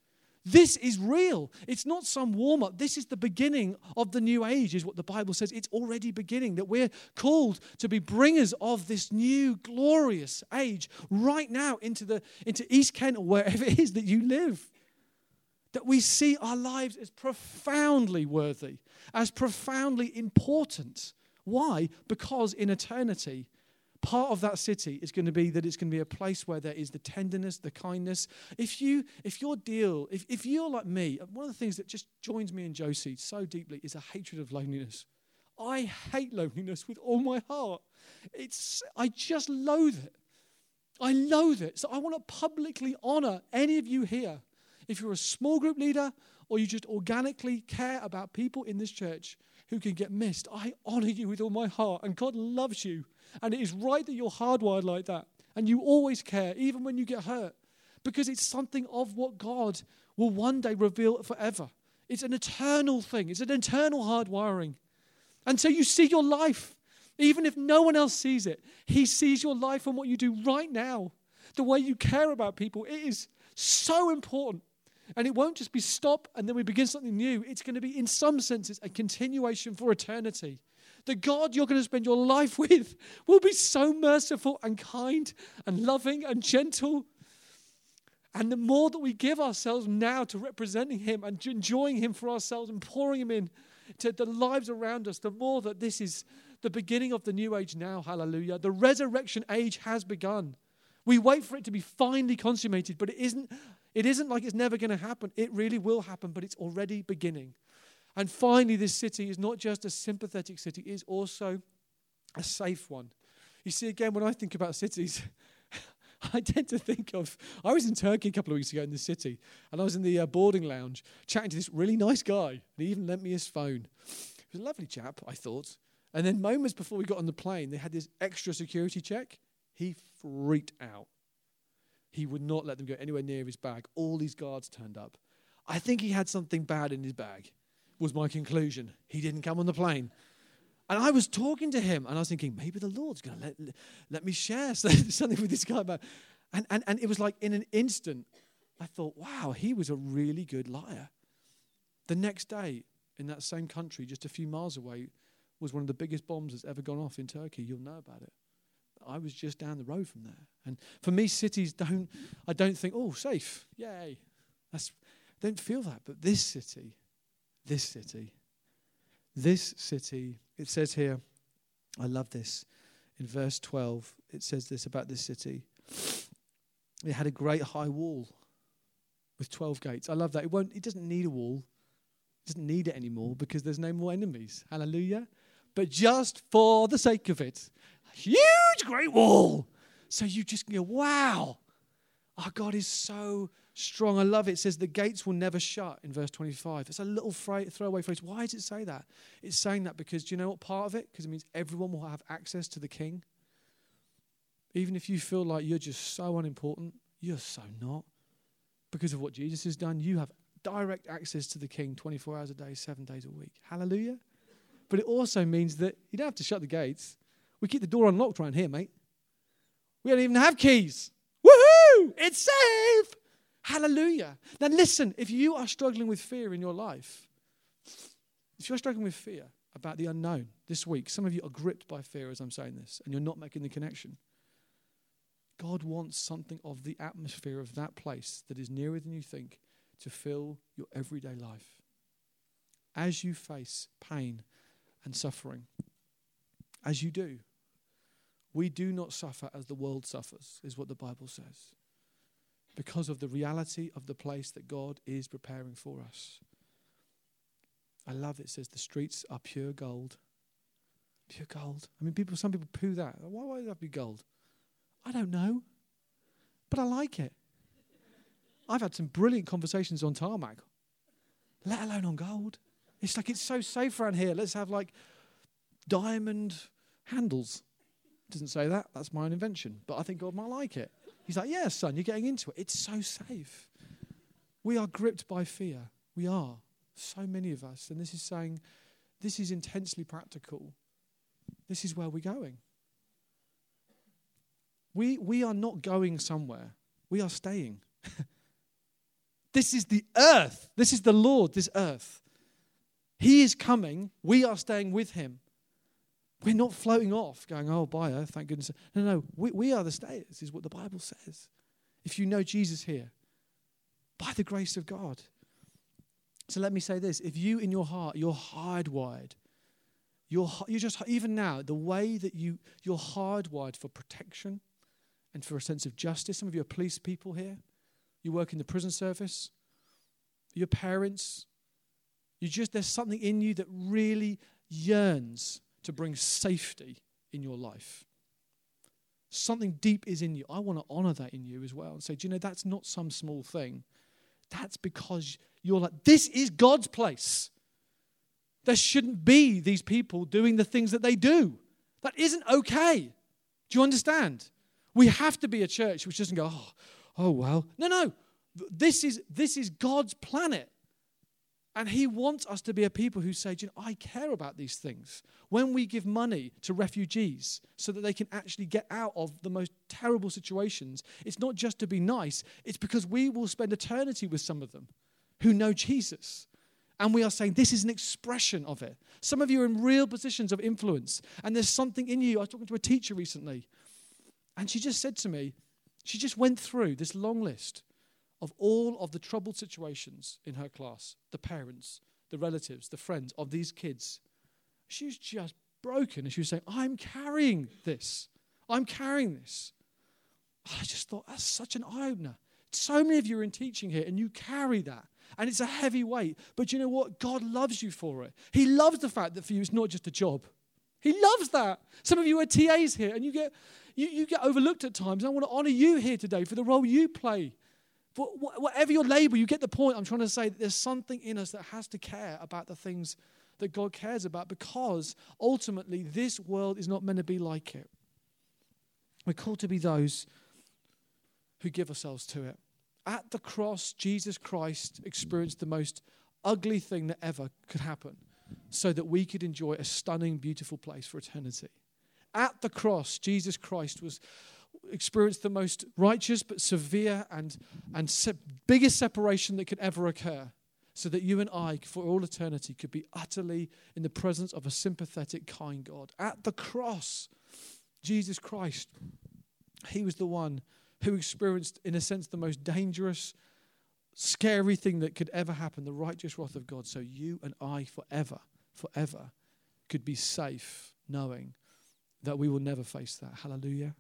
[SPEAKER 1] This is real. It's not some warm up. This is the beginning of the new age, is what the Bible says. It's already beginning, that we're called to be bringers of this new glorious age right now into, the, into East Kent or wherever it is that you live. That we see our lives as profoundly worthy, as profoundly important. Why? Because in eternity, part of that city is going to be that it's going to be a place where there is the tenderness the kindness. If you if your deal if, if you're like me one of the things that just joins me and josie so deeply is a hatred of loneliness. I hate loneliness with all my heart. It's i just loathe it. I loathe it. So i want to publicly honor any of you here if you're a small group leader or you just organically care about people in this church who can get missed i honor you with all my heart and god loves you and it is right that you're hardwired like that. And you always care, even when you get hurt, because it's something of what God will one day reveal forever. It's an eternal thing, it's an eternal hardwiring. And so you see your life, even if no one else sees it, He sees your life and what you do right now. The way you care about people, it is so important. And it won't just be stop and then we begin something new. It's going to be, in some senses, a continuation for eternity the God you're going to spend your life with will be so merciful and kind and loving and gentle. And the more that we give ourselves now to representing Him and enjoying Him for ourselves and pouring Him in to the lives around us, the more that this is the beginning of the new age now. Hallelujah. The resurrection age has begun. We wait for it to be finally consummated, but it isn't, it isn't like it's never going to happen. It really will happen, but it's already beginning. And finally, this city is not just a sympathetic city, it is also a safe one. You see, again, when I think about cities, I tend to think of. I was in Turkey a couple of weeks ago in the city, and I was in the uh, boarding lounge chatting to this really nice guy, and he even lent me his phone. He was a lovely chap, I thought. And then, moments before we got on the plane, they had this extra security check. He freaked out. He would not let them go anywhere near his bag. All these guards turned up. I think he had something bad in his bag was my conclusion. He didn't come on the plane. And I was talking to him, and I was thinking, maybe the Lord's going to let, let me share something with this guy about. And, and, and it was like in an instant, I thought, wow, he was a really good liar. The next day, in that same country, just a few miles away, was one of the biggest bombs that's ever gone off in Turkey. You'll know about it. I was just down the road from there. And for me, cities don't, I don't think, oh, safe, yay. That's, I don't feel that. But this city, this city. This city, it says here, I love this. In verse 12, it says this about this city. It had a great high wall with 12 gates. I love that. It, won't, it doesn't need a wall, it doesn't need it anymore because there's no more enemies. Hallelujah. But just for the sake of it, a great wall. So you just go, wow, our God is so strong. I love it. It says the gates will never shut in verse 25. It's a little throwaway phrase. Why does it say that? It's saying that because do you know what part of it? Because it means everyone will have access to the king. Even if you feel like you're just so unimportant, you're so not. Because of what Jesus has done, you have direct access to the king 24 hours a day, seven days a week. Hallelujah. But it also means that you don't have to shut the gates. We keep the door unlocked around here, mate. We don't even have keys. Woohoo! It's safe. Hallelujah. Now, listen, if you are struggling with fear in your life, if you're struggling with fear about the unknown this week, some of you are gripped by fear as I'm saying this, and you're not making the connection. God wants something of the atmosphere of that place that is nearer than you think to fill your everyday life. As you face pain and suffering, as you do, we do not suffer as the world suffers, is what the Bible says because of the reality of the place that God is preparing for us. I love it. says the streets are pure gold, Pure gold. I mean, people. Some people poo that. Why would that be gold? I don't know, but I like it. I've had some brilliant conversations on tarmac, let alone on gold. It's like it's so safe around here. Let's have like diamond handles. Doesn't say that. That's my own invention. But I think God might like it. He's like, Yeah, son, you're getting into it. It's so safe. We are gripped by fear. We are. So many of us. And this is saying, this is intensely practical. This is where we're going. We, we are not going somewhere, we are staying. this is the earth. This is the Lord, this earth. He is coming. We are staying with him. We're not floating off, going, oh, bye, earth, thank goodness. No, no, we, we are the stayers, is what the Bible says. If you know Jesus here, by the grace of God. So let me say this if you in your heart, you're hardwired, you're, you're just, even now, the way that you, you're hardwired for protection and for a sense of justice. Some of you are police people here, you work in the prison service, your parents, you just, there's something in you that really yearns to bring safety in your life. Something deep is in you. I want to honor that in you as well and say, do you know, that's not some small thing. That's because you're like, this is God's place. There shouldn't be these people doing the things that they do. That isn't okay. Do you understand? We have to be a church which doesn't go, oh, oh well. No, no. This is, this is God's planet. And he wants us to be a people who say, you know, I care about these things. When we give money to refugees so that they can actually get out of the most terrible situations, it's not just to be nice, it's because we will spend eternity with some of them who know Jesus. And we are saying this is an expression of it. Some of you are in real positions of influence, and there's something in you. I was talking to a teacher recently, and she just said to me, she just went through this long list of all of the troubled situations in her class the parents, the relatives, the friends of these kids. She was just broken and she was saying, I'm carrying this. I'm carrying this. I just thought, that's such an eye opener. So many of you are in teaching here and you carry that. And it's a heavy weight. But you know what? God loves you for it. He loves the fact that for you it's not just a job. He loves that. Some of you are TAs here and you get, you, you get overlooked at times. I want to honor you here today for the role you play whatever your label, you get the point. I'm trying to say that there's something in us that has to care about the things that God cares about because ultimately this world is not meant to be like it. We're called to be those who give ourselves to it. At the cross, Jesus Christ experienced the most ugly thing that ever could happen so that we could enjoy a stunning, beautiful place for eternity. At the cross, Jesus Christ was experienced the most righteous but severe and, and se- biggest separation that could ever occur so that you and I, for all eternity, could be utterly in the presence of a sympathetic, kind God. At the cross, Jesus Christ, He was the one who experienced, in a sense, the most dangerous, scary thing that could ever happen the righteous wrath of God. So you and I, forever, forever, could be safe knowing that we will never face that. Hallelujah.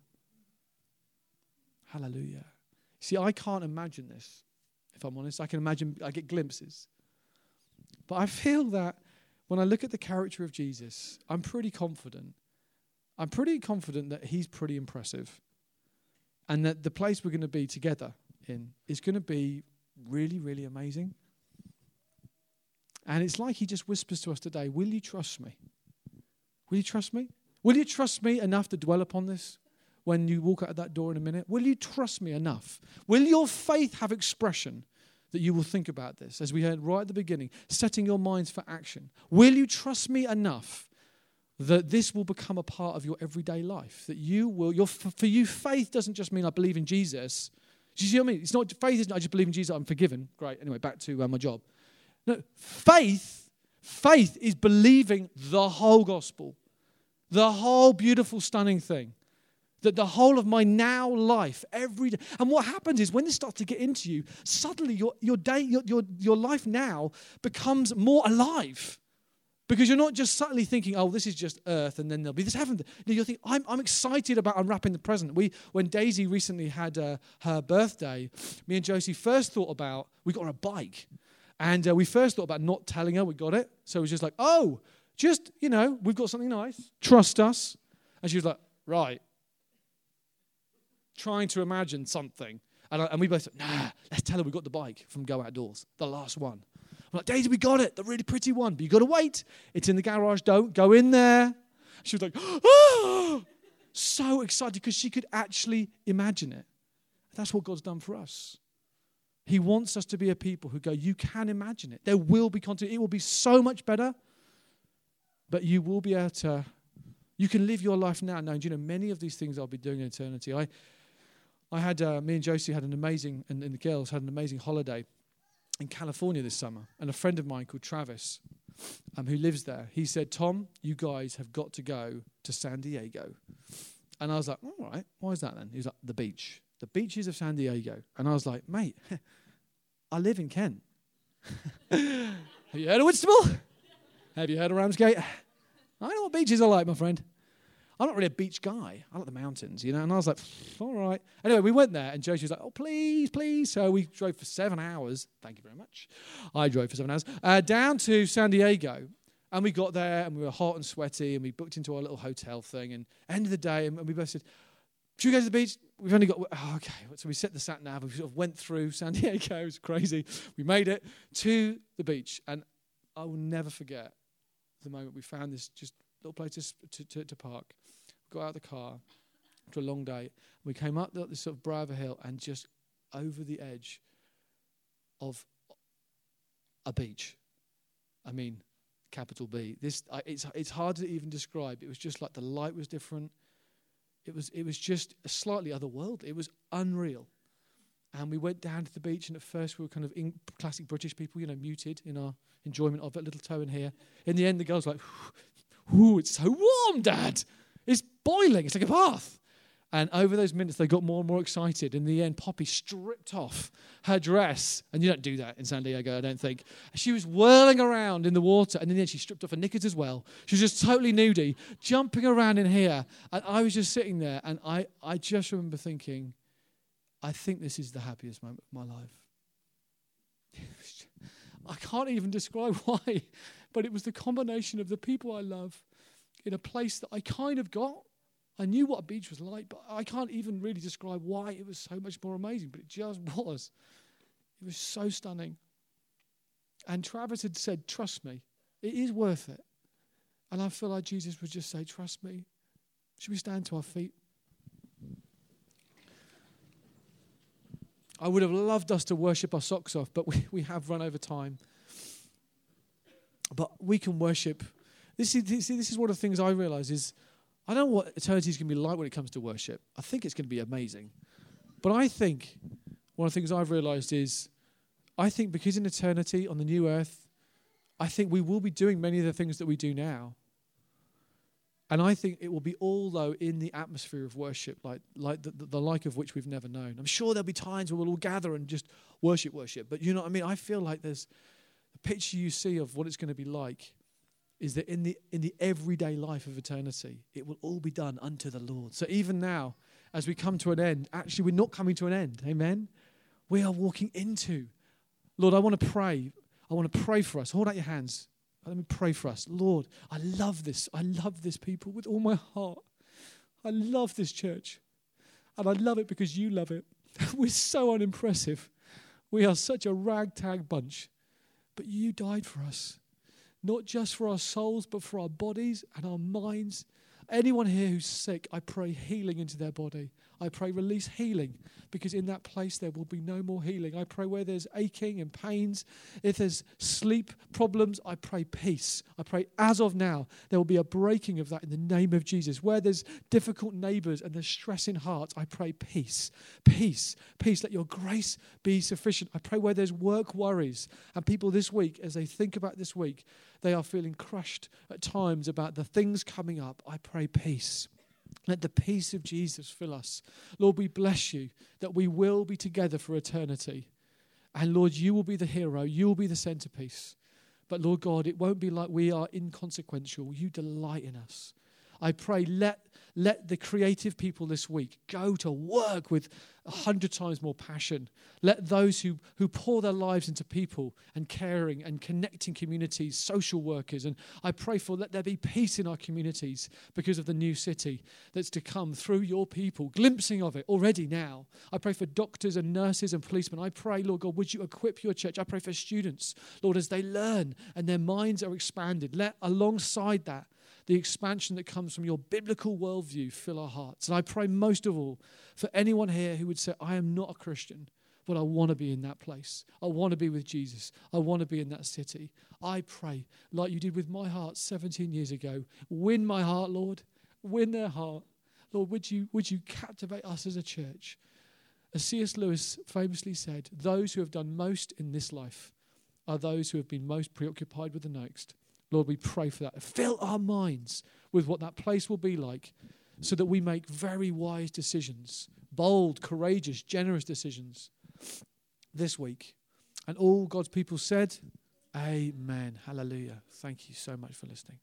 [SPEAKER 1] Hallelujah. See, I can't imagine this, if I'm honest. I can imagine, I get glimpses. But I feel that when I look at the character of Jesus, I'm pretty confident. I'm pretty confident that he's pretty impressive. And that the place we're going to be together in is going to be really, really amazing. And it's like he just whispers to us today Will you trust me? Will you trust me? Will you trust me enough to dwell upon this? When you walk out of that door in a minute? Will you trust me enough? Will your faith have expression that you will think about this, as we heard right at the beginning, setting your minds for action? Will you trust me enough that this will become a part of your everyday life? That you will, your, for you, faith doesn't just mean I believe in Jesus. Do you see what I mean? It's not faith isn't I just believe in Jesus, I'm forgiven. Great. Anyway, back to uh, my job. No, faith, faith is believing the whole gospel, the whole beautiful, stunning thing that the whole of my now life every day and what happens is when this starts to get into you suddenly your, your day your, your, your life now becomes more alive because you're not just suddenly thinking oh this is just earth and then there'll be this heaven no, you're thinking I'm, I'm excited about unwrapping the present we when daisy recently had uh, her birthday me and josie first thought about we got her a bike and uh, we first thought about not telling her we got it so it was just like oh Just, you know, we've got something nice. Trust us. And she was like, Right. Trying to imagine something. And, I, and we both said, Nah, let's tell her we got the bike from Go Outdoors, the last one. I'm like, Daisy, we got it, the really pretty one, but you got to wait. It's in the garage. Don't go in there. She was like, oh, so excited because she could actually imagine it. That's what God's done for us. He wants us to be a people who go, you can imagine it. There will be content. It will be so much better, but you will be able to, you can live your life now knowing, you know, many of these things I'll be doing in eternity. I, I had, uh, me and Josie had an amazing, and, and the girls had an amazing holiday in California this summer, and a friend of mine called Travis, um, who lives there, he said, Tom, you guys have got to go to San Diego. And I was like, all right, why is that then? He was like, the beach, the beaches of San Diego. And I was like, mate, I live in Kent. have you heard of Whitstable? have you heard of Ramsgate? I know what beaches are like, my friend. I'm not really a beach guy. I like the mountains, you know. And I was like, all right. Anyway, we went there, and Josie was like, oh, please, please. So we drove for seven hours. Thank you very much. I drove for seven hours uh, down to San Diego. And we got there, and we were hot and sweaty, and we booked into our little hotel thing. And end of the day, and we both said, should we go to the beach? We've only got, oh, okay. So we set the sat nav, we sort of went through San Diego. It was crazy. We made it to the beach, and I will never forget the moment we found this just little place to, to, to park got out of the car after a long day. We came up this sort of brow hill and just over the edge of a beach. I mean, capital B. This it's it's hard to even describe. It was just like the light was different. It was it was just a slightly other world. It was unreal. And we went down to the beach, and at first we were kind of in classic British people, you know, muted in our enjoyment of it, little toe in here. In the end, the girls like, "Ooh, it's so warm, Dad." Boiling. It's like a bath. And over those minutes, they got more and more excited. In the end, Poppy stripped off her dress. And you don't do that in San Diego, I don't think. She was whirling around in the water. And in the end, she stripped off her knickers as well. She was just totally nudie, jumping around in here. And I was just sitting there. And I, I just remember thinking, I think this is the happiest moment of my life. I can't even describe why, but it was the combination of the people I love in a place that I kind of got. I knew what a beach was like, but I can't even really describe why it was so much more amazing, but it just was. It was so stunning. And Travis had said, Trust me, it is worth it. And I feel like Jesus would just say, Trust me. Should we stand to our feet? I would have loved us to worship our socks off, but we, we have run over time. But we can worship this is, this, is one of the things I realize is I don't know what eternity is going to be like when it comes to worship. I think it's going to be amazing. But I think one of the things I've realized is I think because in eternity on the new earth, I think we will be doing many of the things that we do now. And I think it will be all, though, in the atmosphere of worship, like, like the, the, the, like of which we've never known. I'm sure there'll be times where we'll all gather and just worship, worship. But you know what I mean? I feel like there's a picture you see of what it's going to be like is that in the, in the everyday life of eternity, it will all be done unto the Lord. So even now, as we come to an end, actually, we're not coming to an end. Amen? We are walking into. Lord, I want to pray. I want to pray for us. Hold out your hands. Let me pray for us. Lord, I love this. I love this people with all my heart. I love this church. And I love it because you love it. We're so unimpressive. We are such a ragtag bunch. But you died for us not just for our souls, but for our bodies and our minds. Anyone here who's sick, I pray healing into their body. I pray release healing because in that place there will be no more healing. I pray where there's aching and pains, if there's sleep problems, I pray peace. I pray as of now there will be a breaking of that in the name of Jesus. Where there's difficult neighbors and there's stress in hearts, I pray peace, peace, peace. Let your grace be sufficient. I pray where there's work worries and people this week, as they think about this week, they are feeling crushed at times about the things coming up. I pray peace. Let the peace of Jesus fill us. Lord, we bless you that we will be together for eternity. And Lord, you will be the hero, you will be the centerpiece. But Lord God, it won't be like we are inconsequential. You delight in us. I pray, let Let the creative people this week go to work with a hundred times more passion. Let those who, who pour their lives into people and caring and connecting communities, social workers, and I pray for let there be peace in our communities because of the new city that's to come through your people, glimpsing of it already now. I pray for doctors and nurses and policemen. I pray, Lord God, would you equip your church? I pray for students, Lord, as they learn and their minds are expanded. Let alongside that, the expansion that comes from your biblical worldview fill our hearts. And I pray most of all for anyone here who would say, I am not a Christian, but I want to be in that place. I want to be with Jesus. I want to be in that city. I pray, like you did with my heart 17 years ago, win my heart, Lord. Win their heart. Lord, would you, would you captivate us as a church? As C.S. Lewis famously said, those who have done most in this life are those who have been most preoccupied with the next. Lord, we pray for that. Fill our minds with what that place will be like so that we make very wise decisions, bold, courageous, generous decisions this week. And all God's people said, Amen. Hallelujah. Thank you so much for listening.